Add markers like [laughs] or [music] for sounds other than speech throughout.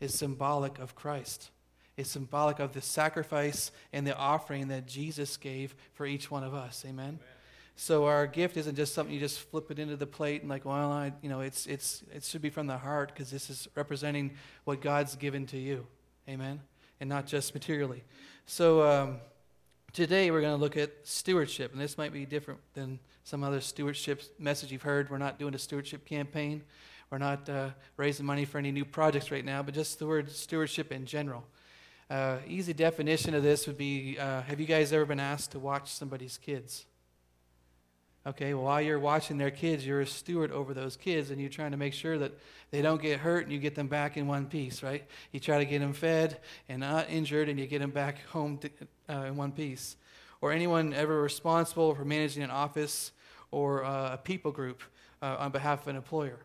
is symbolic of Christ. It's symbolic of the sacrifice and the offering that Jesus gave for each one of us. Amen. Amen. So our gift isn't just something you just flip it into the plate and like, well, I, you know, it's it's it should be from the heart because this is representing what God's given to you. Amen. And not just materially. So um, today we're going to look at stewardship, and this might be different than some other stewardship message you've heard. We're not doing a stewardship campaign. We're not uh, raising money for any new projects right now, but just the word stewardship in general. Uh, easy definition of this would be uh, Have you guys ever been asked to watch somebody's kids? Okay, well, while you're watching their kids, you're a steward over those kids, and you're trying to make sure that they don't get hurt and you get them back in one piece, right? You try to get them fed and not injured, and you get them back home to, uh, in one piece. Or anyone ever responsible for managing an office or uh, a people group uh, on behalf of an employer?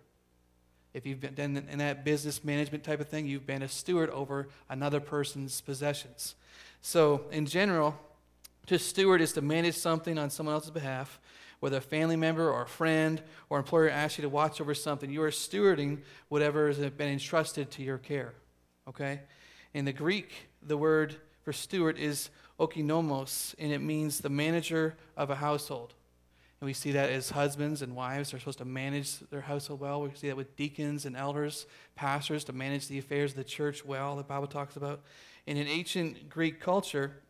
If you've been in that business management type of thing, you've been a steward over another person's possessions. So, in general, to steward is to manage something on someone else's behalf whether a family member or a friend or employer asks you to watch over something, you are stewarding whatever has been entrusted to your care. Okay? In the Greek, the word for steward is oikonomos, and it means the manager of a household. And we see that as husbands and wives are supposed to manage their household well. We see that with deacons and elders, pastors to manage the affairs of the church well, the Bible talks about. And in ancient Greek culture,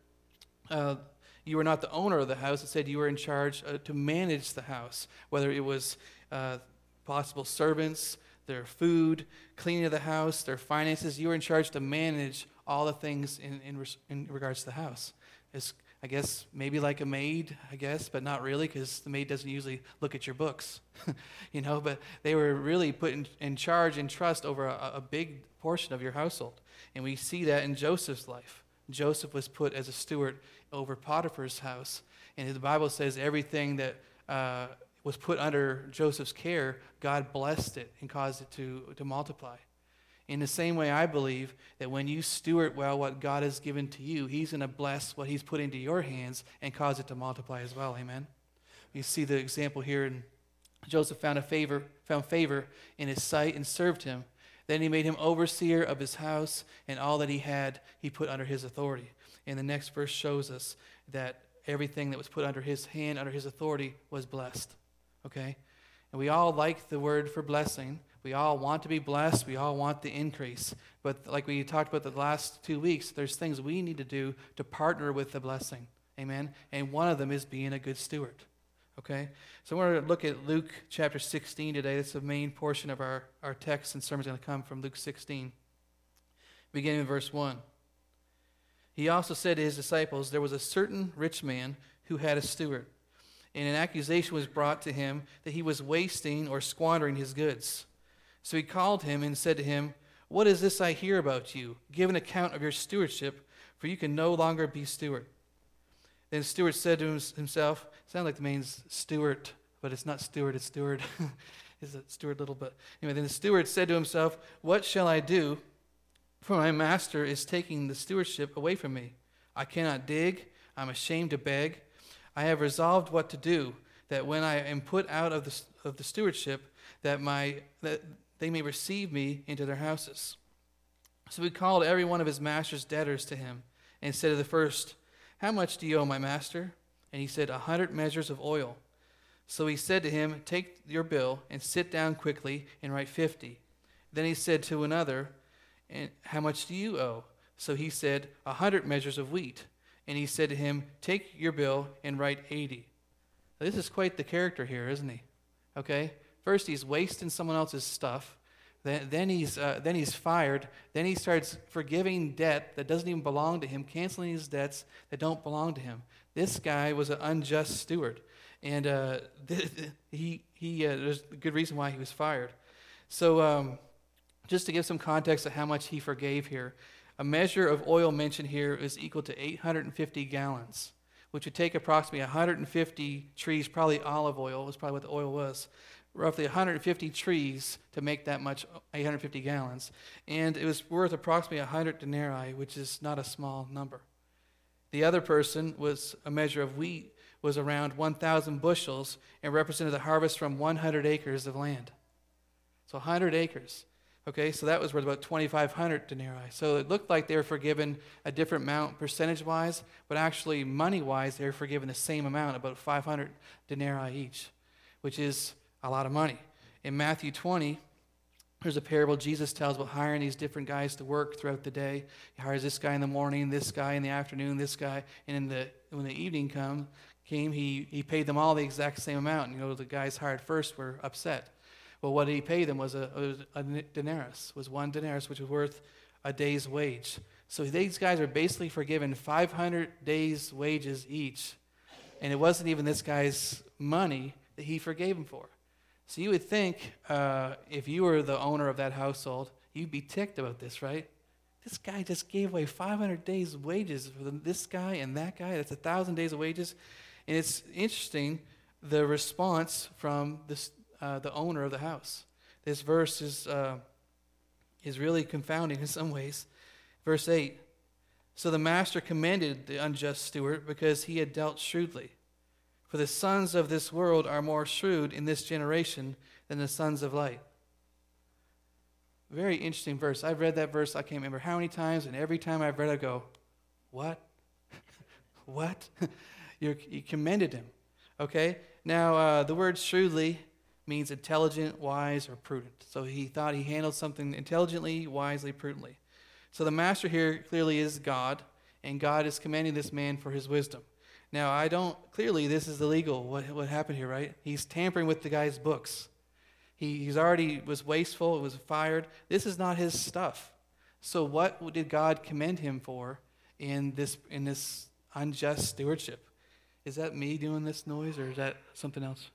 uh, you were not the owner of the house. It said you were in charge uh, to manage the house, whether it was uh, possible servants, their food, cleaning of the house, their finances. You were in charge to manage all the things in, in, in regards to the house. It's, I guess, maybe like a maid, I guess, but not really because the maid doesn't usually look at your books, [laughs] you know, but they were really put in, in charge and trust over a, a big portion of your household. And we see that in Joseph's life. Joseph was put as a steward over Potiphar's house. And the Bible says everything that uh, was put under Joseph's care, God blessed it and caused it to, to multiply. In the same way, I believe that when you steward well what God has given to you, He's going to bless what He's put into your hands and cause it to multiply as well. Amen. You see the example here, and Joseph found a favor, found favor in his sight and served him. Then he made him overseer of his house, and all that he had he put under his authority. And the next verse shows us that everything that was put under his hand, under his authority, was blessed. Okay? And we all like the word for blessing. We all want to be blessed. We all want the increase. But like we talked about the last two weeks, there's things we need to do to partner with the blessing. Amen? And one of them is being a good steward. Okay? So we're going to look at Luke chapter 16 today. That's the main portion of our, our text and sermon is going to come from Luke 16, beginning in verse 1. He also said to his disciples, There was a certain rich man who had a steward, and an accusation was brought to him that he was wasting or squandering his goods. So he called him and said to him, What is this I hear about you? Give an account of your stewardship, for you can no longer be steward. Then the steward said to himself, Sound like the means steward, but it's not steward, it's steward. [laughs] it's a steward little bit. Anyway, then the steward said to himself, What shall I do? For my master is taking the stewardship away from me. I cannot dig. I'm ashamed to beg. I have resolved what to do, that when I am put out of the, of the stewardship, that, my, that they may receive me into their houses. So he called every one of his master's debtors to him, and said to the first, How much do you owe my master? And he said, A hundred measures of oil. So he said to him, Take your bill, and sit down quickly, and write fifty. Then he said to another, and how much do you owe? So he said, A hundred measures of wheat. And he said to him, Take your bill and write eighty. This is quite the character here, isn't he? Okay? First, he's wasting someone else's stuff. Then, then, he's, uh, then he's fired. Then he starts forgiving debt that doesn't even belong to him, canceling his debts that don't belong to him. This guy was an unjust steward. And uh, [laughs] he, he, uh, there's a good reason why he was fired. So, um, just to give some context of how much he forgave here, a measure of oil mentioned here is equal to 850 gallons, which would take approximately 150 trees, probably olive oil, was probably what the oil was, roughly 150 trees to make that much 850 gallons. And it was worth approximately 100 denarii, which is not a small number. The other person was a measure of wheat was around 1,000 bushels and represented the harvest from 100 acres of land. So 100 acres. Okay, so that was worth about 2,500 denarii. So it looked like they were forgiven a different amount percentage wise, but actually, money wise, they were forgiven the same amount, about 500 denarii each, which is a lot of money. In Matthew 20, there's a parable Jesus tells about hiring these different guys to work throughout the day. He hires this guy in the morning, this guy in the afternoon, this guy, and in the, when the evening come, came, he, he paid them all the exact same amount. And, you know, the guys hired first were upset. Well, what did he pay them was a, was a denarius, was one denarius, which was worth a day's wage. So these guys are basically forgiven 500 days' wages each. And it wasn't even this guy's money that he forgave them for. So you would think uh, if you were the owner of that household, you'd be ticked about this, right? This guy just gave away 500 days' wages for this guy and that guy. That's a 1,000 days of wages. And it's interesting the response from this, uh, the owner of the house. This verse is, uh, is really confounding in some ways. Verse 8 So the master commended the unjust steward because he had dealt shrewdly. For the sons of this world are more shrewd in this generation than the sons of light. Very interesting verse. I've read that verse, I can't remember how many times, and every time I've read it, I go, What? [laughs] what? [laughs] you commended him. Okay? Now, uh, the word shrewdly means intelligent, wise, or prudent. So he thought he handled something intelligently, wisely, prudently. So the master here clearly is God, and God is commending this man for his wisdom. Now, I don't, clearly, this is illegal, what, what happened here, right? He's tampering with the guy's books. He, he's already was wasteful, was fired. This is not his stuff. So, what did God commend him for in this, in this unjust stewardship? Is that me doing this noise, or is that something else?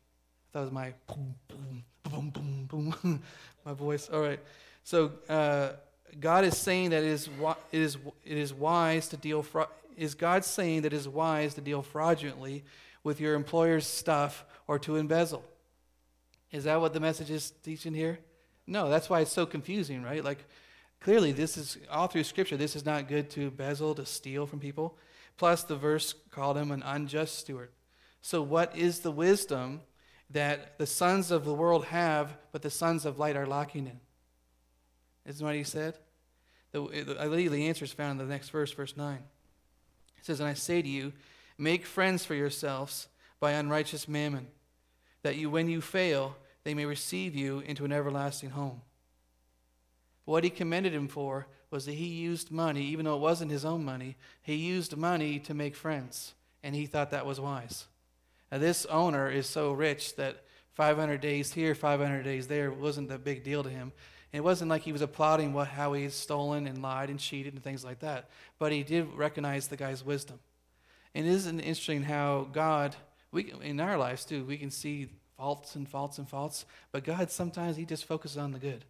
It was my boom, boom, boom, boom, boom, [laughs] my voice. All right. So, uh, God is saying that it is, it is, it is wise to deal is God saying that it is wise to deal fraudulently with your employer's stuff or to embezzle? Is that what the message is teaching here? No, that's why it's so confusing, right? Like, clearly, this is all through Scripture, this is not good to embezzle, to steal from people. Plus, the verse called him an unjust steward. So, what is the wisdom that the sons of the world have, but the sons of light are lacking in? Isn't what he said? The, I believe the answer is found in the next verse, verse 9. It says, And I say to you, make friends for yourselves by unrighteous mammon, that you, when you fail, they may receive you into an everlasting home. What he commended him for was that he used money, even though it wasn't his own money, he used money to make friends, and he thought that was wise. Now, this owner is so rich that 500 days here, 500 days there wasn't a big deal to him. And it wasn't like he was applauding what, how he had stolen and lied and cheated and things like that. But he did recognize the guy's wisdom. And isn't it interesting how God, we, in our lives too, we can see faults and faults and faults, but God sometimes he just focuses on the good.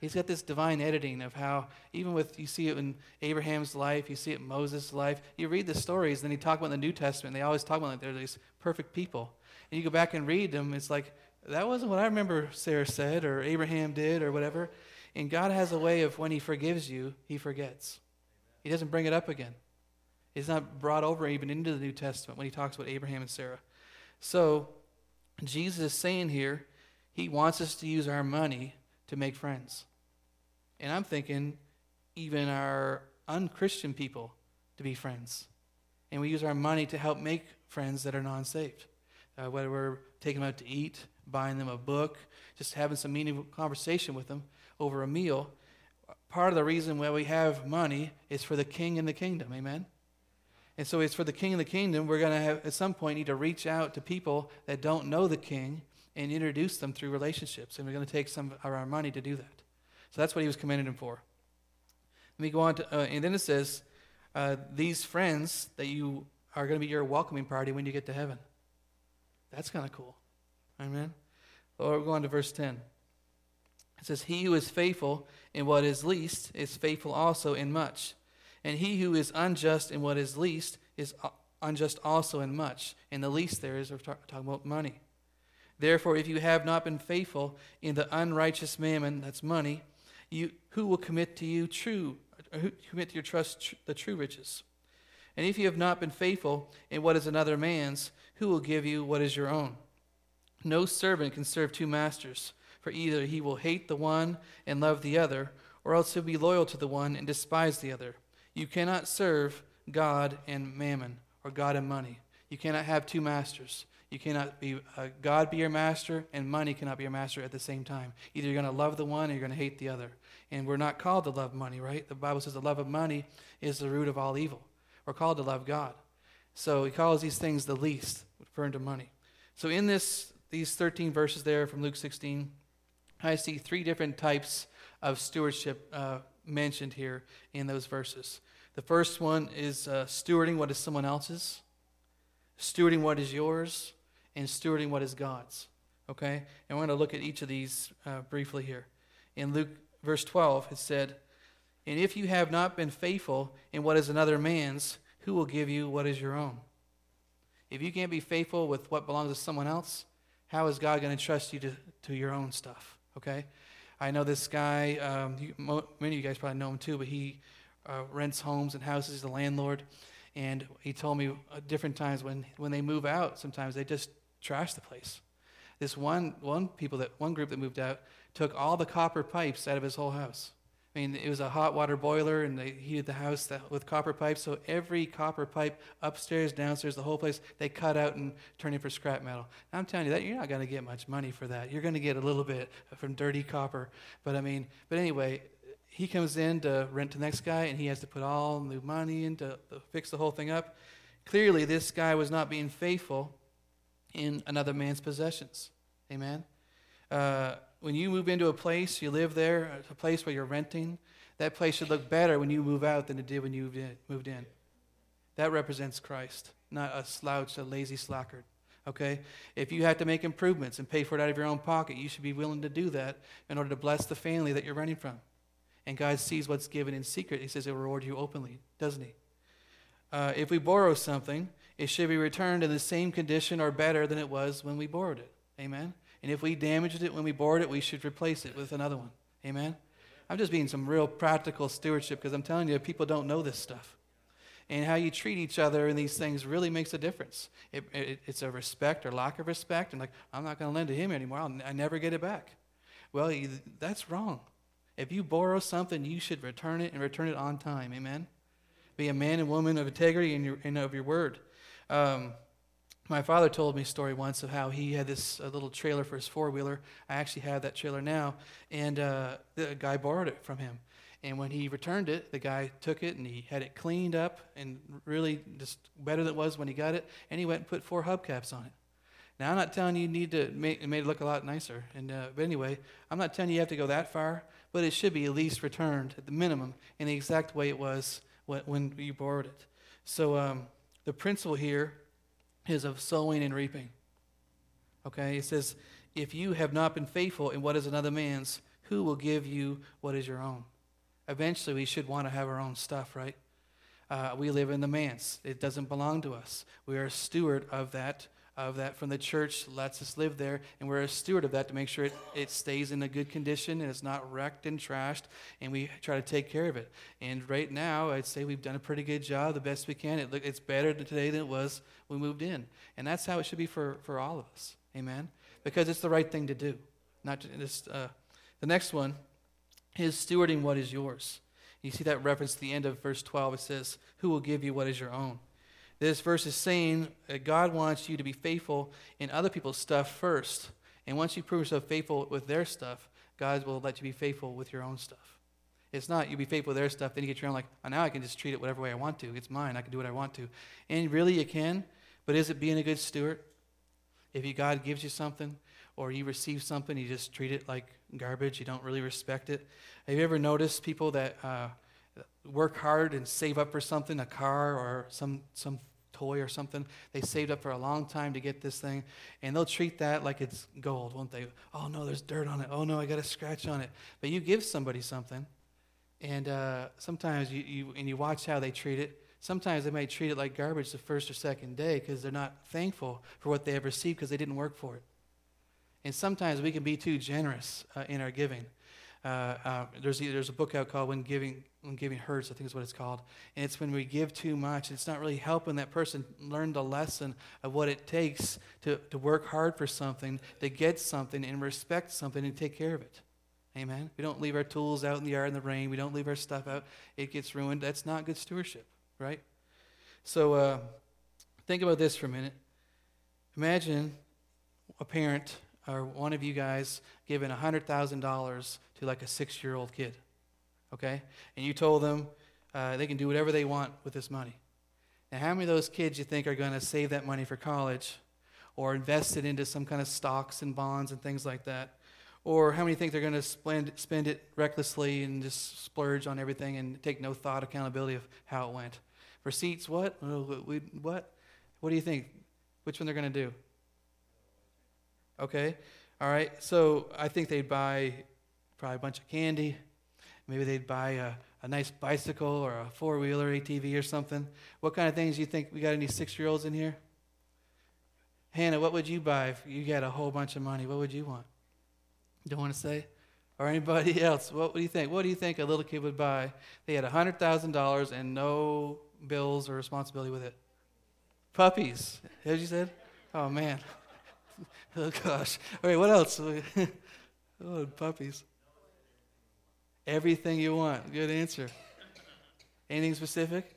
He's got this divine editing of how, even with, you see it in Abraham's life, you see it in Moses' life. You read the stories, then you talk about the New Testament, they always talk about like they're these perfect people. And you go back and read them, it's like, that wasn't what I remember Sarah said or Abraham did or whatever. And God has a way of when He forgives you, He forgets. He doesn't bring it up again. It's not brought over even into the New Testament when He talks about Abraham and Sarah. So, Jesus is saying here, He wants us to use our money to make friends. And I'm thinking, even our unchristian people to be friends. And we use our money to help make friends that are non saved. Uh, whether we're taking them out to eat, buying them a book, just having some meaningful conversation with them over a meal. Part of the reason why we have money is for the king and the kingdom. Amen? And so it's for the king and the kingdom. We're going to have, at some point, need to reach out to people that don't know the king and introduce them through relationships. And we're going to take some of our money to do that. So that's what he was commending him for. Let me go on to, uh, and then it says, uh, these friends that you are going to be your welcoming party when you get to heaven. That's kind of cool. Amen. Or we're going to verse 10. It says, He who is faithful in what is least is faithful also in much. And he who is unjust in what is least is unjust also in much. And the least there is, we're talking about money. Therefore, if you have not been faithful in the unrighteous mammon, that's money, you, who will commit to you true, who commit to your trust tr- the true riches? And if you have not been faithful in what is another man's, who will give you what is your own? No servant can serve two masters, For either he will hate the one and love the other, or else he'll be loyal to the one and despise the other. You cannot serve God and mammon, or God and money. You cannot have two masters. You cannot be uh, God be your master and money cannot be your master at the same time. Either you're going to love the one or you're going to hate the other. And we're not called to love money, right? The Bible says the love of money is the root of all evil. We're called to love God. So he calls these things the least, referring to money. So in this these 13 verses there from Luke 16, I see three different types of stewardship uh, mentioned here in those verses. The first one is uh, stewarding what is someone else's, stewarding what is yours, and stewarding what is God's. Okay? And we're going to look at each of these uh, briefly here. In Luke, verse 12, it said, And if you have not been faithful in what is another man's, who will give you what is your own? If you can't be faithful with what belongs to someone else, how is God going to trust you to, to your own stuff? Okay? I know this guy, um, you, mo- many of you guys probably know him too, but he uh, rents homes and houses, he's a landlord. And he told me uh, different times when, when they move out, sometimes they just trash the place. This one, one people that one group that moved out took all the copper pipes out of his whole house. I mean, it was a hot water boiler, and they heated the house with copper pipes. So every copper pipe, upstairs, downstairs, the whole place, they cut out and turned it for scrap metal. Now, I'm telling you that you're not going to get much money for that. You're going to get a little bit from dirty copper. But I mean, but anyway, he comes in to rent to the next guy, and he has to put all the money in to, to fix the whole thing up. Clearly, this guy was not being faithful in another man's possessions. Amen. Uh, when you move into a place, you live there, a place where you're renting, that place should look better when you move out than it did when you moved in. That represents Christ, not a slouch, a lazy slacker. Okay? If you have to make improvements and pay for it out of your own pocket, you should be willing to do that in order to bless the family that you're renting from. And God sees what's given in secret. He says he'll reward you openly, doesn't he? Uh, if we borrow something, it should be returned in the same condition or better than it was when we borrowed it. Amen? And if we damaged it when we borrowed it, we should replace it with another one. Amen? I'm just being some real practical stewardship because I'm telling you, people don't know this stuff. And how you treat each other in these things really makes a difference. It, it, it's a respect or lack of respect. And like, I'm not going to lend to him anymore. I'll, I never get it back. Well, you, that's wrong. If you borrow something, you should return it and return it on time. Amen? Be a man and woman of integrity in your, and of your word. Um, my father told me a story once of how he had this little trailer for his four wheeler. I actually have that trailer now, and uh, the guy borrowed it from him. And when he returned it, the guy took it and he had it cleaned up and really just better than it was when he got it. And he went and put four hubcaps on it. Now, I'm not telling you you need to make it, it look a lot nicer. And, uh, but anyway, I'm not telling you you have to go that far, but it should be at least returned at the minimum in the exact way it was when, when you borrowed it. So um, the principle here is of sowing and reaping. Okay, it says, if you have not been faithful in what is another man's, who will give you what is your own? Eventually, we should want to have our own stuff, right? Uh, we live in the manse. It doesn't belong to us. We are a steward of that of that from the church lets us live there, and we're a steward of that to make sure it, it stays in a good condition and it's not wrecked and trashed, and we try to take care of it. And right now, I'd say we've done a pretty good job, the best we can. It look, it's better today than it was when we moved in. And that's how it should be for, for all of us. Amen? Because it's the right thing to do. Not just, uh, the next one is stewarding what is yours. You see that reference at the end of verse 12. It says, Who will give you what is your own? This verse is saying that God wants you to be faithful in other people's stuff first. And once you prove yourself faithful with their stuff, God will let you be faithful with your own stuff. It's not you be faithful with their stuff, then you get your own like, oh, now I can just treat it whatever way I want to. It's mine. I can do what I want to. And really you can, but is it being a good steward? If you, God gives you something or you receive something, you just treat it like garbage. You don't really respect it. Have you ever noticed people that uh, work hard and save up for something, a car or some, some toy or something. They saved up for a long time to get this thing, and they'll treat that like it's gold, won't they? Oh no, there's dirt on it. Oh no, I got a scratch on it. But you give somebody something, and uh, sometimes you, you and you watch how they treat it. Sometimes they might treat it like garbage the first or second day because they're not thankful for what they have received because they didn't work for it. And sometimes we can be too generous uh, in our giving. Uh, uh, there's, there's a book out called When Giving, when Giving Hurts, I think is what it's called. And it's when we give too much, it's not really helping that person learn the lesson of what it takes to, to work hard for something, to get something, and respect something and take care of it. Amen. We don't leave our tools out in the yard in the rain. We don't leave our stuff out. It gets ruined. That's not good stewardship, right? So uh, think about this for a minute. Imagine a parent or one of you guys giving $100,000 to like a six year old kid, okay? And you told them uh, they can do whatever they want with this money. Now, how many of those kids you think are going to save that money for college or invest it into some kind of stocks and bonds and things like that? Or how many think they're going to spend, spend it recklessly and just splurge on everything and take no thought, accountability of how it went? Receipts, what? What? What do you think? Which one they're going to do? Okay? All right. So I think they'd buy probably a bunch of candy. Maybe they'd buy a, a nice bicycle or a four wheeler ATV or something. What kind of things do you think? We got any six year olds in here? Hannah, what would you buy if you got a whole bunch of money? What would you want? Don't want to say? Or anybody [laughs] else? What do you think? What do you think a little kid would buy? They had $100,000 and no bills or responsibility with it. Puppies. As you said? Oh, man. [laughs] oh, gosh. All right, what else? [laughs] oh, puppies. Everything you want. Good answer. Anything specific?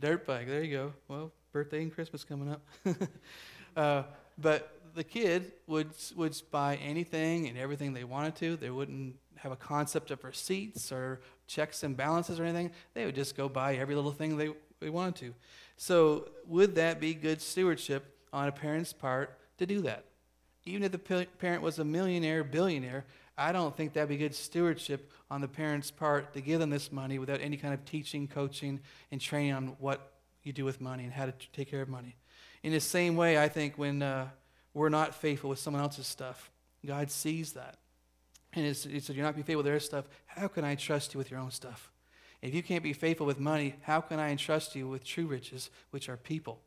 Dirt bike. There you go. Well, birthday and Christmas coming up. [laughs] uh, but the kid would would buy anything and everything they wanted to. They wouldn't have a concept of receipts or checks and balances or anything. They would just go buy every little thing they, they wanted to. So would that be good stewardship on a parent's part to do that? Even if the parent was a millionaire, billionaire, I don't think that'd be good stewardship on the parent's part to give them this money without any kind of teaching, coaching, and training on what you do with money and how to take care of money. In the same way, I think when uh, we're not faithful with someone else's stuff, God sees that. And he said, You're not be faithful with their stuff. How can I trust you with your own stuff? If you can't be faithful with money, how can I entrust you with true riches, which are people?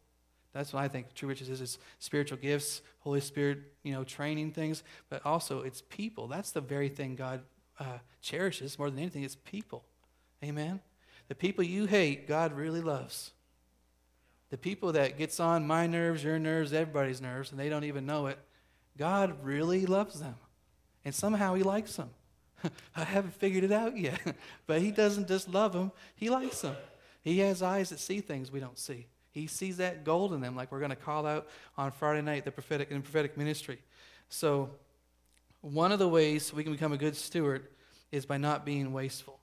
That's what I think true riches is. It's spiritual gifts, Holy Spirit, you know, training things, but also it's people. That's the very thing God uh, cherishes more than anything. It's people. Amen. The people you hate, God really loves. The people that gets on my nerves, your nerves, everybody's nerves, and they don't even know it, God really loves them. And somehow He likes them. [laughs] I haven't figured it out yet. [laughs] but He doesn't just love them, He likes them. He has eyes that see things we don't see. He sees that gold in them, like we're going to call out on Friday night the prophetic in prophetic ministry. So, one of the ways we can become a good steward is by not being wasteful.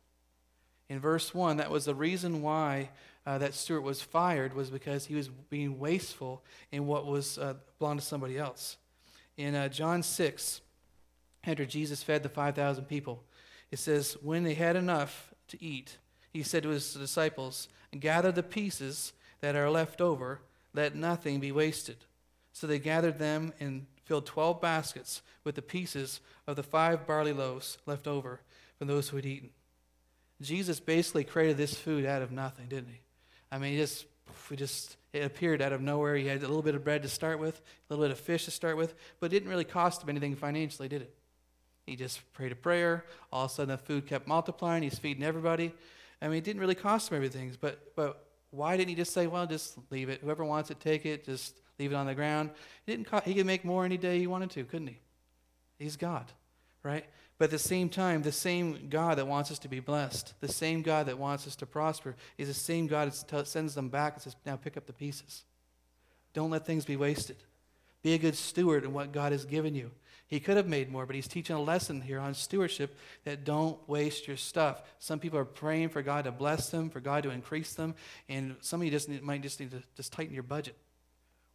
In verse 1, that was the reason why uh, that steward was fired, was because he was being wasteful in what was uh, belonged to somebody else. In uh, John 6, after Jesus fed the 5,000 people, it says, When they had enough to eat, he said to his disciples, Gather the pieces that are left over, let nothing be wasted. So they gathered them and filled 12 baskets with the pieces of the five barley loaves left over from those who had eaten. Jesus basically created this food out of nothing, didn't he? I mean, he just, we just, it appeared out of nowhere. He had a little bit of bread to start with, a little bit of fish to start with, but it didn't really cost him anything financially, did it? He just prayed a prayer. All of a sudden, the food kept multiplying. He's feeding everybody. I mean, it didn't really cost him everything, but, but why didn't he just say, well, just leave it? Whoever wants it, take it. Just leave it on the ground. He, didn't he could make more any day he wanted to, couldn't he? He's God, right? But at the same time, the same God that wants us to be blessed, the same God that wants us to prosper, is the same God that sends them back and says, now pick up the pieces. Don't let things be wasted. Be a good steward in what God has given you. He could have made more, but he's teaching a lesson here on stewardship that don't waste your stuff. Some people are praying for God to bless them, for God to increase them, and some of you just need, might just need to just tighten your budget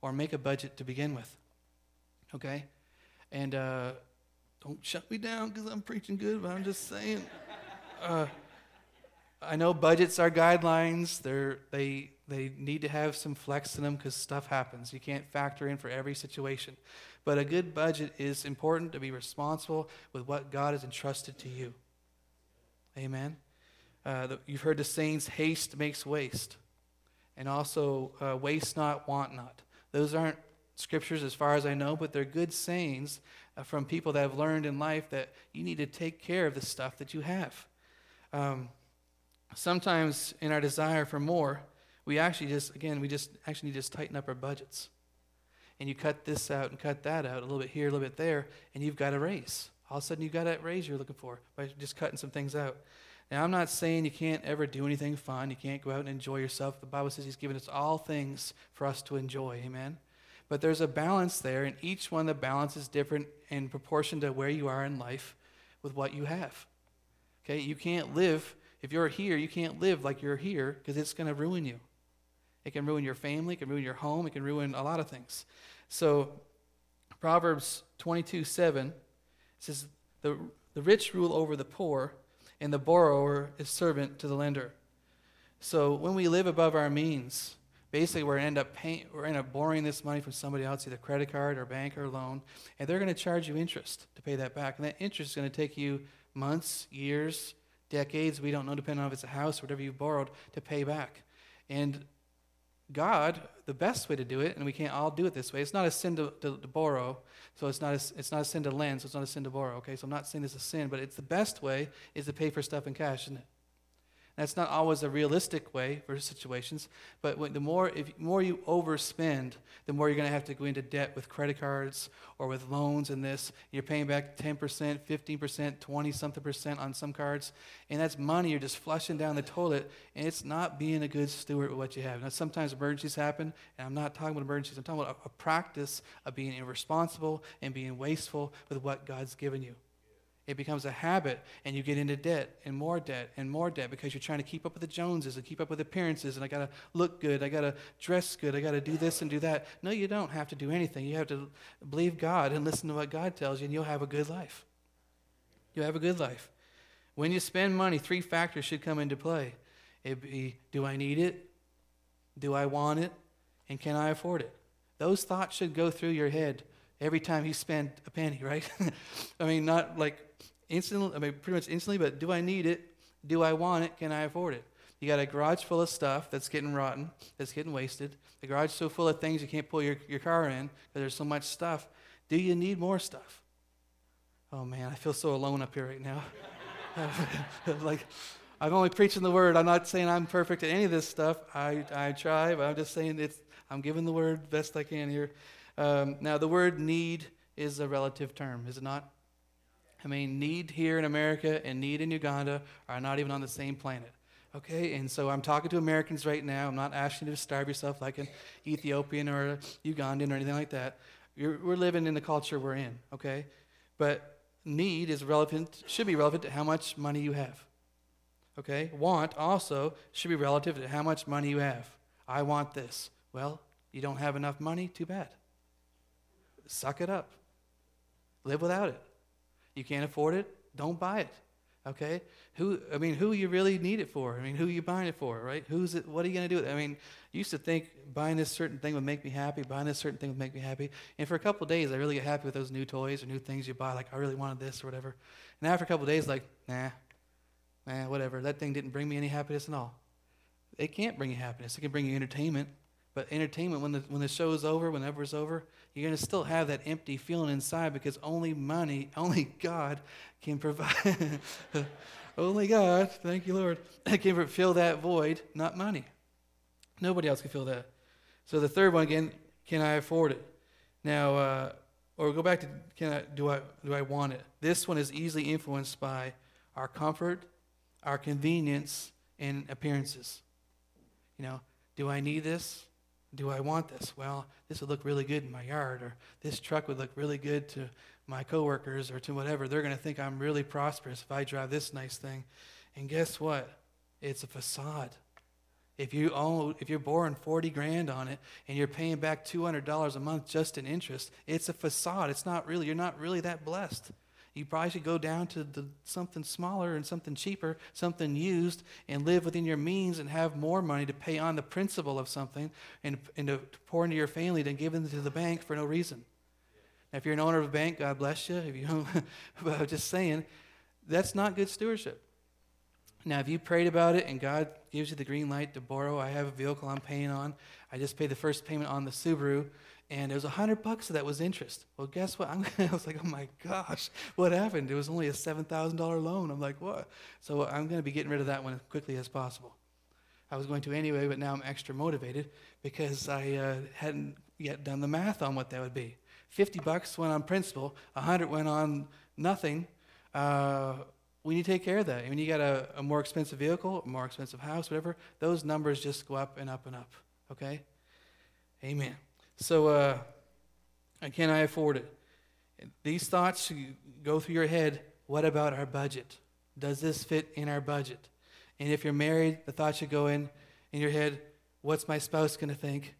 or make a budget to begin with. Okay? And uh, don't shut me down because I'm preaching good, but I'm just saying. Uh, I know budgets are guidelines. They're, they, they need to have some flex in them because stuff happens. You can't factor in for every situation. But a good budget is important to be responsible with what God has entrusted to you. Amen. Uh, the, you've heard the sayings, haste makes waste. And also, uh, waste not, want not. Those aren't scriptures as far as I know, but they're good sayings uh, from people that have learned in life that you need to take care of the stuff that you have. Um, sometimes in our desire for more, we actually just, again, we just actually need to just tighten up our budgets. And you cut this out and cut that out, a little bit here, a little bit there, and you've got a raise. All of a sudden, you've got that raise you're looking for by just cutting some things out. Now, I'm not saying you can't ever do anything fun. You can't go out and enjoy yourself. The Bible says He's given us all things for us to enjoy. Amen? But there's a balance there, and each one, the balance is different in proportion to where you are in life with what you have. Okay? You can't live, if you're here, you can't live like you're here because it's going to ruin you. It can ruin your family, it can ruin your home, it can ruin a lot of things. So, Proverbs 22 7 says, the, the rich rule over the poor, and the borrower is servant to the lender. So, when we live above our means, basically we're end up paying, we're end up borrowing this money from somebody else, either credit card or bank or loan, and they're going to charge you interest to pay that back. And that interest is going to take you months, years, decades, we don't know, depending on if it's a house or whatever you borrowed, to pay back. And God, the best way to do it, and we can't all do it this way, it's not a sin to, to, to borrow, so it's not, a, it's not a sin to lend, so it's not a sin to borrow, okay? So I'm not saying it's a sin, but it's the best way is to pay for stuff in cash, isn't it? That's not always a realistic way for situations, but when, the more if more you overspend, the more you're going to have to go into debt with credit cards or with loans and this. You're paying back 10%, 15%, 20 something percent on some cards, and that's money you're just flushing down the toilet, and it's not being a good steward with what you have. Now, sometimes emergencies happen, and I'm not talking about emergencies, I'm talking about a, a practice of being irresponsible and being wasteful with what God's given you. It becomes a habit, and you get into debt and more debt and more debt because you're trying to keep up with the Joneses and keep up with appearances. And I got to look good, I got to dress good, I got to do this and do that. No, you don't have to do anything. You have to believe God and listen to what God tells you, and you'll have a good life. You'll have a good life. When you spend money, three factors should come into play. It be, do I need it? Do I want it? And can I afford it? Those thoughts should go through your head every time you spend a penny, [laughs] right? I mean, not like instantly, I mean, pretty much instantly, but do I need it? Do I want it? Can I afford it? You got a garage full of stuff that's getting rotten, that's getting wasted. The garage so full of things you can't pull your, your car in because there's so much stuff. Do you need more stuff? Oh man, I feel so alone up here right now. [laughs] like, I'm only preaching the word. I'm not saying I'm perfect at any of this stuff. I, I try, but I'm just saying it's, I'm giving the word best I can here. Um, now, the word need is a relative term, is it not? I mean, need here in America and need in Uganda are not even on the same planet. Okay, and so I'm talking to Americans right now. I'm not asking you to starve yourself like an Ethiopian or a Ugandan or anything like that. You're, we're living in the culture we're in, okay? But need is relevant, should be relevant to how much money you have. Okay? Want also should be relative to how much money you have. I want this. Well, you don't have enough money? Too bad. Suck it up. Live without it. You can't afford it? Don't buy it. Okay? Who I mean, who you really need it for? I mean, who are you buying it for, right? Who's it what are you gonna do with it? I mean, you used to think buying this certain thing would make me happy, buying this certain thing would make me happy. And for a couple days I really get happy with those new toys or new things you buy, like I really wanted this or whatever. And after a couple days, like, nah, nah, whatever. That thing didn't bring me any happiness at all. It can't bring you happiness. It can bring you entertainment. But entertainment, when the, when the show's over, whenever it's over, you're going to still have that empty feeling inside because only money, [laughs] only God can provide. [laughs] only God, thank you, Lord, [laughs] can fill that void, not money. Nobody else can fill that. So the third one again, can I afford it? Now, uh, or go back to can I do I do I want it? This one is easily influenced by our comfort, our convenience, and appearances. You know, do I need this? Do I want this? Well, this would look really good in my yard, or this truck would look really good to my coworkers or to whatever. They're going to think I'm really prosperous if I drive this nice thing. And guess what? It's a facade. If you own, if you're borrowing 40 grand on it and you're paying back $200 a month just in interest, it's a facade. It's not really, you're not really that blessed. You probably should go down to the, something smaller and something cheaper, something used, and live within your means and have more money to pay on the principal of something and, and to, to pour into your family than give it to the bank for no reason. Now, if you're an owner of a bank, God bless you. If you don't, [laughs] but I'm just saying, that's not good stewardship. Now, if you prayed about it and God gives you the green light to borrow, I have a vehicle I'm paying on. I just paid the first payment on the Subaru, and it was a hundred bucks so that was interest. Well, guess what? [laughs] I'm, I was like, oh my gosh, what happened? It was only a seven thousand dollar loan. I'm like, what? So I'm going to be getting rid of that one as quickly as possible. I was going to anyway, but now I'm extra motivated because I uh, hadn't yet done the math on what that would be. 50 bucks went on principal, 100 went on nothing. Uh, we need to take care of that. When you got a, a more expensive vehicle, a more expensive house, whatever, those numbers just go up and up and up. Okay? Amen. So, uh, can I afford it? These thoughts go through your head. What about our budget? Does this fit in our budget? And if you're married, the thought should go in in your head, what's my spouse going to think?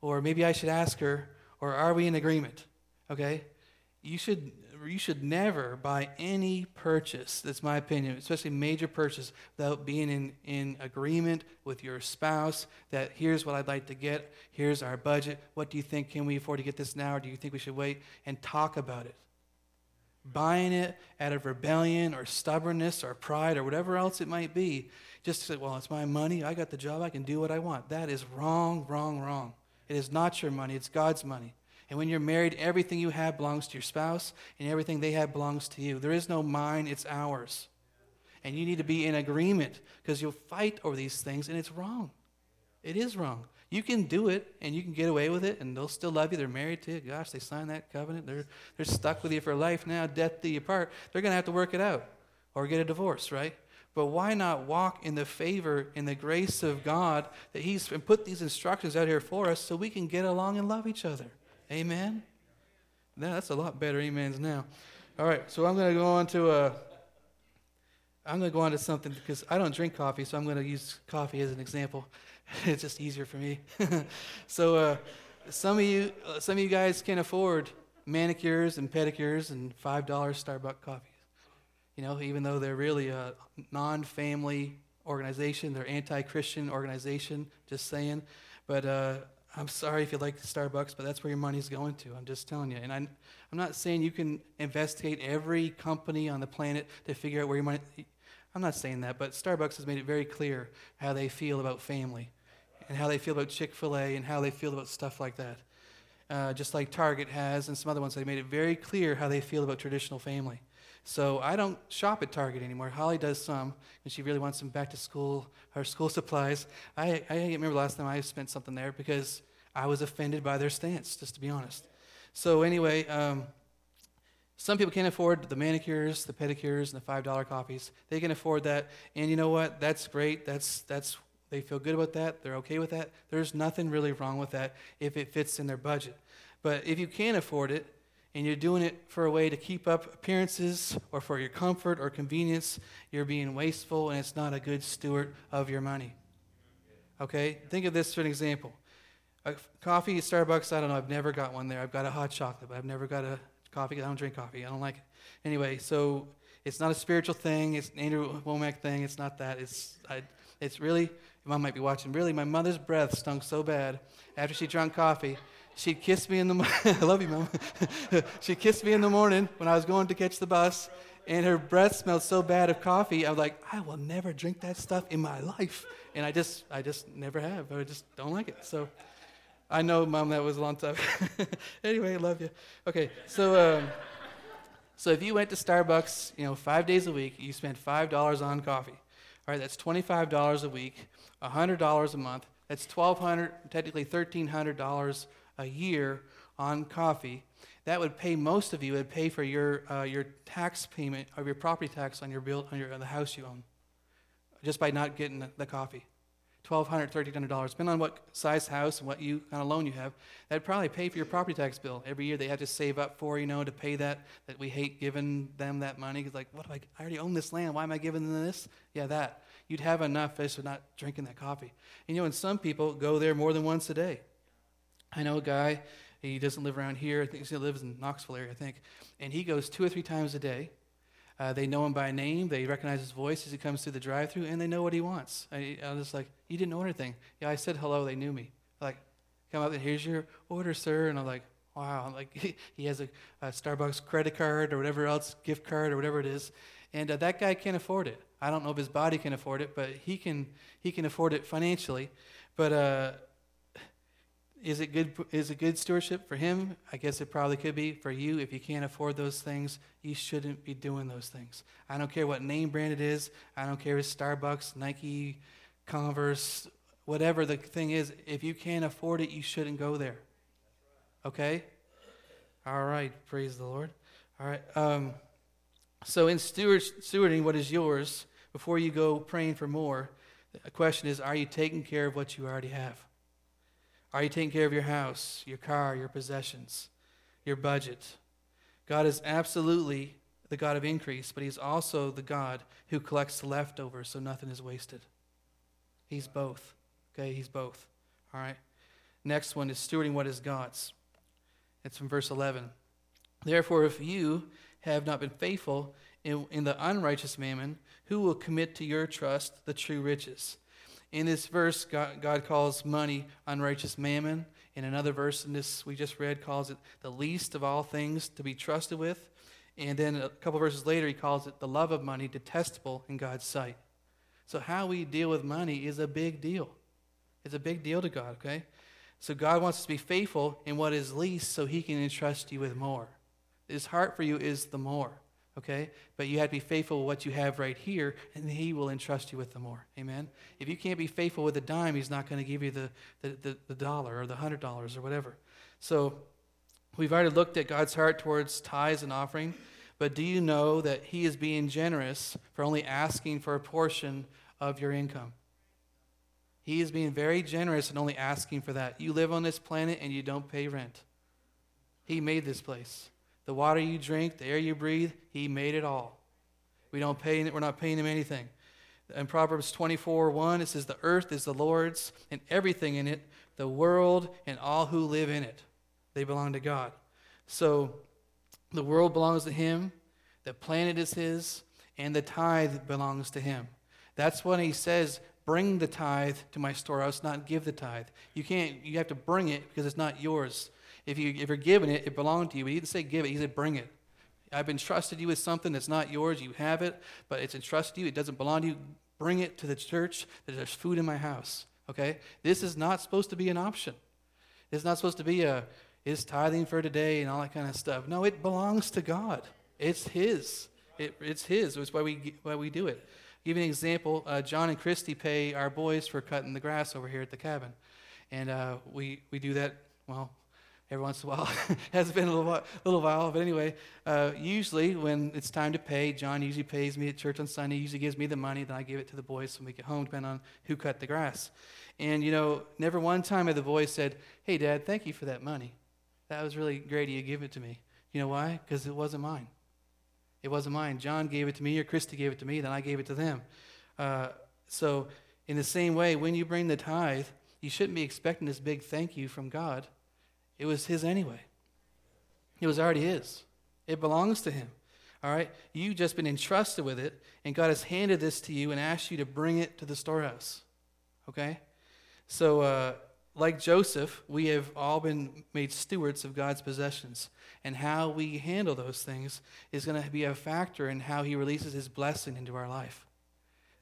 Or maybe I should ask her, or are we in agreement? Okay? You should you should never buy any purchase, that's my opinion, especially major purchase, without being in, in agreement with your spouse that here's what I'd like to get, here's our budget, what do you think, can we afford to get this now, or do you think we should wait, and talk about it buying it out of rebellion or stubbornness or pride or whatever else it might be, just to say, well, it's my money, I got the job, I can do what I want. That is wrong, wrong, wrong. It is not your money, it's God's money. And when you're married, everything you have belongs to your spouse, and everything they have belongs to you. There is no mine, it's ours. And you need to be in agreement because you'll fight over these things, and it's wrong. It is wrong. You can do it and you can get away with it and they'll still love you. They're married to you. Gosh, they signed that covenant. They're, they're stuck with you for life now, death do you part. They're going to have to work it out or get a divorce, right? But why not walk in the favor, and the grace of God that He's put these instructions out here for us so we can get along and love each other? Amen? Now, that's a lot better amens now. All right, so I'm going to go on to a. Uh, I'm going to go on to something because I don't drink coffee, so I'm going to use coffee as an example. [laughs] it's just easier for me. [laughs] so uh, some of you, uh, some of you guys can afford manicures and pedicures and five dollar Starbucks coffees. You know, even though they're really a non-family organization, they're anti-Christian organization. Just saying. But uh, I'm sorry if you like Starbucks, but that's where your money's going to. I'm just telling you. And I'm, I'm not saying you can investigate every company on the planet to figure out where your money. I'm not saying that, but Starbucks has made it very clear how they feel about family and how they feel about Chick fil A and how they feel about stuff like that. Uh, just like Target has and some other ones, they made it very clear how they feel about traditional family. So I don't shop at Target anymore. Holly does some, and she really wants some back to school her school [laughs] supplies. I, I remember last time I spent something there because I was offended by their stance, just to be honest. So anyway, um, some people can't afford the manicures, the pedicures, and the five dollar coffees. They can afford that, and you know what? That's great. That's that's they feel good about that. They're okay with that. There's nothing really wrong with that if it fits in their budget. But if you can't afford it and you're doing it for a way to keep up appearances or for your comfort or convenience, you're being wasteful and it's not a good steward of your money. Okay? Think of this for an example. A coffee Starbucks, I don't know, I've never got one there. I've got a hot chocolate, but I've never got a coffee. I don't drink coffee. I don't like it. Anyway, so it's not a spiritual thing. It's an Andrew Wommack thing. It's not that. It's, I, it's really mom might be watching. Really, my mother's breath stunk so bad after she drank coffee. She'd kiss me in the morning. [laughs] I love you, mom. [laughs] she kissed me in the morning when I was going to catch the bus, and her breath smelled so bad of coffee. I was like, I will never drink that stuff in my life, and I just, I just never have. I just don't like it. So, I know, mom, that was a long time. [laughs] anyway, love you. Okay, so. Um, so if you went to Starbucks, you know, five days a week, you spent five dollars on coffee. All right, that's twenty-five dollars a week. $100 a month. That's 1,200, technically $1,300 a year on coffee. That would pay most of you, It would pay for your, uh, your tax payment of your property tax on your bill, on your, on the house you own, just by not getting the, the coffee. $1,200, $1,300, depending on what size house and what you, kind of loan you have, that'd probably pay for your property tax bill. Every year they have to save up for, you know, to pay that, that we hate giving them that money. It's like, what do I, I already own this land. Why am I giving them this? Yeah, that you'd have enough just for not drinking that coffee. And you know, and some people go there more than once a day. I know a guy, he doesn't live around here. I think he lives in Knoxville area, I think. And he goes two or three times a day. Uh, they know him by name. They recognize his voice as he comes through the drive-through, and they know what he wants. I, I was just like, you didn't know anything. Yeah, I said hello. They knew me. Like, come up and here's your order, sir. And I'm like, wow. I'm like, he, [laughs] he has a, a, Starbucks credit card or whatever else, gift card or whatever it is. And uh, that guy can't afford it. I don't know if his body can afford it, but he can, he can afford it financially. But uh, is it good is it good stewardship for him? I guess it probably could be for you. If you can't afford those things you shouldn't be doing those things. I don't care what name brand it is. I don't care if it's starbucks nike converse whatever the thing is. If you can't afford it you shouldn't go there. Okay? All right. Praise the lord. All right. Um, so in steward, stewarding what is yours? Before you go praying for more the question is are you taking care of what you already have are you taking care of your house, your car, your possessions, your budget? God is absolutely the God of increase, but He's also the God who collects the leftovers so nothing is wasted. He's both. Okay, He's both. All right. Next one is stewarding what is God's. It's from verse 11. Therefore, if you have not been faithful in, in the unrighteous mammon, who will commit to your trust the true riches? In this verse, God, God, calls money unrighteous mammon. In another verse in this we just read, calls it the least of all things to be trusted with. And then a couple verses later, he calls it the love of money detestable in God's sight. So, how we deal with money is a big deal. It's a big deal to God, okay? So, God wants us to be faithful in what is least so he can entrust you with more. His heart for you is the more, okay? But you have to be faithful with what you have right here, and he will entrust you with the more. Amen? If you can't be faithful with a dime, he's not going to give you the, the, the, the dollar or the hundred dollars or whatever. So, we've already looked at God's heart towards tithes and offering. But do you know that He is being generous for only asking for a portion of your income? He is being very generous and only asking for that. You live on this planet and you don't pay rent. He made this place. The water you drink, the air you breathe, He made it all. We don't pay, we're not paying Him anything. In Proverbs 24 1, it says, The earth is the Lord's and everything in it, the world and all who live in it. They belong to God. So the world belongs to him, the planet is his, and the tithe belongs to him. That's when he says, Bring the tithe to my storehouse, not give the tithe. You can't, you have to bring it because it's not yours. If, you, if you're giving it, it belonged to you. But he didn't say give it, he said bring it. I've entrusted you with something that's not yours. You have it, but it's entrusted to you. It doesn't belong to you. Bring it to the church. There's food in my house. Okay? This is not supposed to be an option. It's not supposed to be a, is tithing for today and all that kind of stuff. No, it belongs to God. It's His. It, it's His. It's why we, why we do it. I'll give you an example. Uh, John and Christy pay our boys for cutting the grass over here at the cabin. And uh, we, we do that, well, every once in a while. it [laughs] has been a little while, little while but anyway, uh, usually when it's time to pay, John usually pays me at church on Sunday. He usually gives me the money, then I give it to the boys when we get home, depending on who cut the grass. And you know, never one time have the boys said, "Hey, Dad, thank you for that money." That was really great of you give it to me. You know why? Because it wasn't mine. It wasn't mine. John gave it to me, or Christy gave it to me, then I gave it to them. Uh, so, in the same way, when you bring the tithe, you shouldn't be expecting this big thank you from God. It was His anyway. It was already His. It belongs to Him. All right? You've just been entrusted with it, and God has handed this to you and asked you to bring it to the storehouse. Okay? So, uh, like Joseph, we have all been made stewards of God's possessions. And how we handle those things is going to be a factor in how he releases his blessing into our life.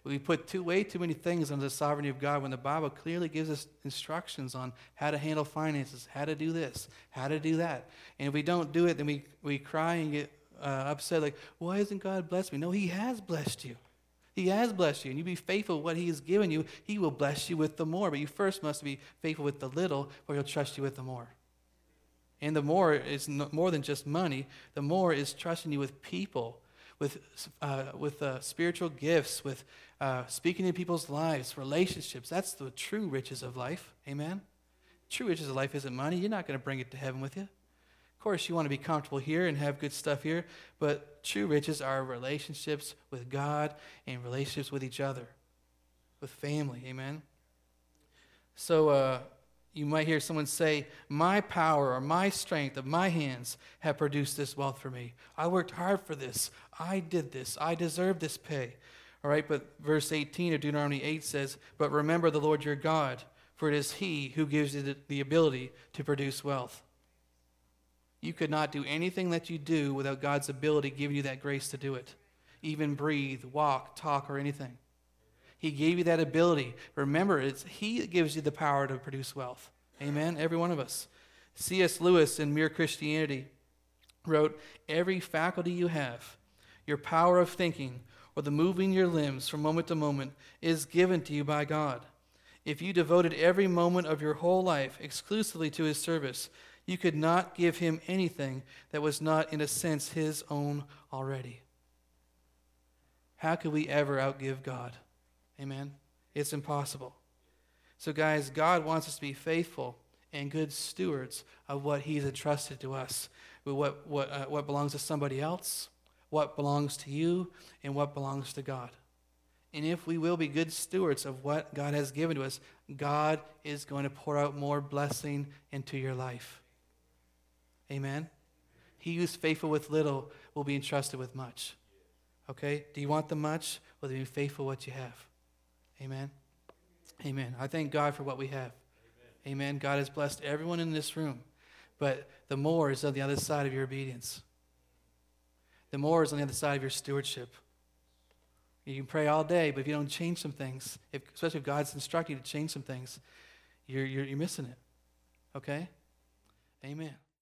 We put too, way too many things under the sovereignty of God when the Bible clearly gives us instructions on how to handle finances, how to do this, how to do that. And if we don't do it, then we, we cry and get uh, upset, like, why hasn't God blessed me? No, He has blessed you. He has blessed you, and you be faithful with what He has given you, He will bless you with the more. But you first must be faithful with the little, or He'll trust you with the more. And the more is more than just money, the more is trusting you with people, with, uh, with uh, spiritual gifts, with uh, speaking in people's lives, relationships. That's the true riches of life. Amen? True riches of life isn't money. You're not going to bring it to heaven with you Of course, you want to be comfortable here and have good stuff here, but true riches are relationships with God and relationships with each other, with family. Amen? So, uh, you might hear someone say, My power or my strength of my hands have produced this wealth for me. I worked hard for this. I did this. I deserve this pay. All right, but verse 18 of Deuteronomy 8 says, But remember the Lord your God, for it is He who gives you the ability to produce wealth. You could not do anything that you do without God's ability giving you that grace to do it. Even breathe, walk, talk, or anything. He gave you that ability. Remember, it's He that gives you the power to produce wealth. Amen? Every one of us. C.S. Lewis in Mere Christianity wrote Every faculty you have, your power of thinking, or the moving your limbs from moment to moment, is given to you by God. If you devoted every moment of your whole life exclusively to His service, you could not give Him anything that was not, in a sense, His own already. How could we ever outgive God? Amen? It's impossible. So, guys, God wants us to be faithful and good stewards of what He's entrusted to us, what, what, uh, what belongs to somebody else, what belongs to you, and what belongs to God. And if we will be good stewards of what God has given to us, God is going to pour out more blessing into your life. Amen? He who's faithful with little will be entrusted with much. Okay? Do you want the much? Well, then be faithful what you have. Amen? Amen. I thank God for what we have. Amen. Amen. God has blessed everyone in this room, but the more is on the other side of your obedience. The more is on the other side of your stewardship. You can pray all day, but if you don't change some things, if, especially if God's instructing you to change some things, you're, you're, you're missing it. Okay? Amen.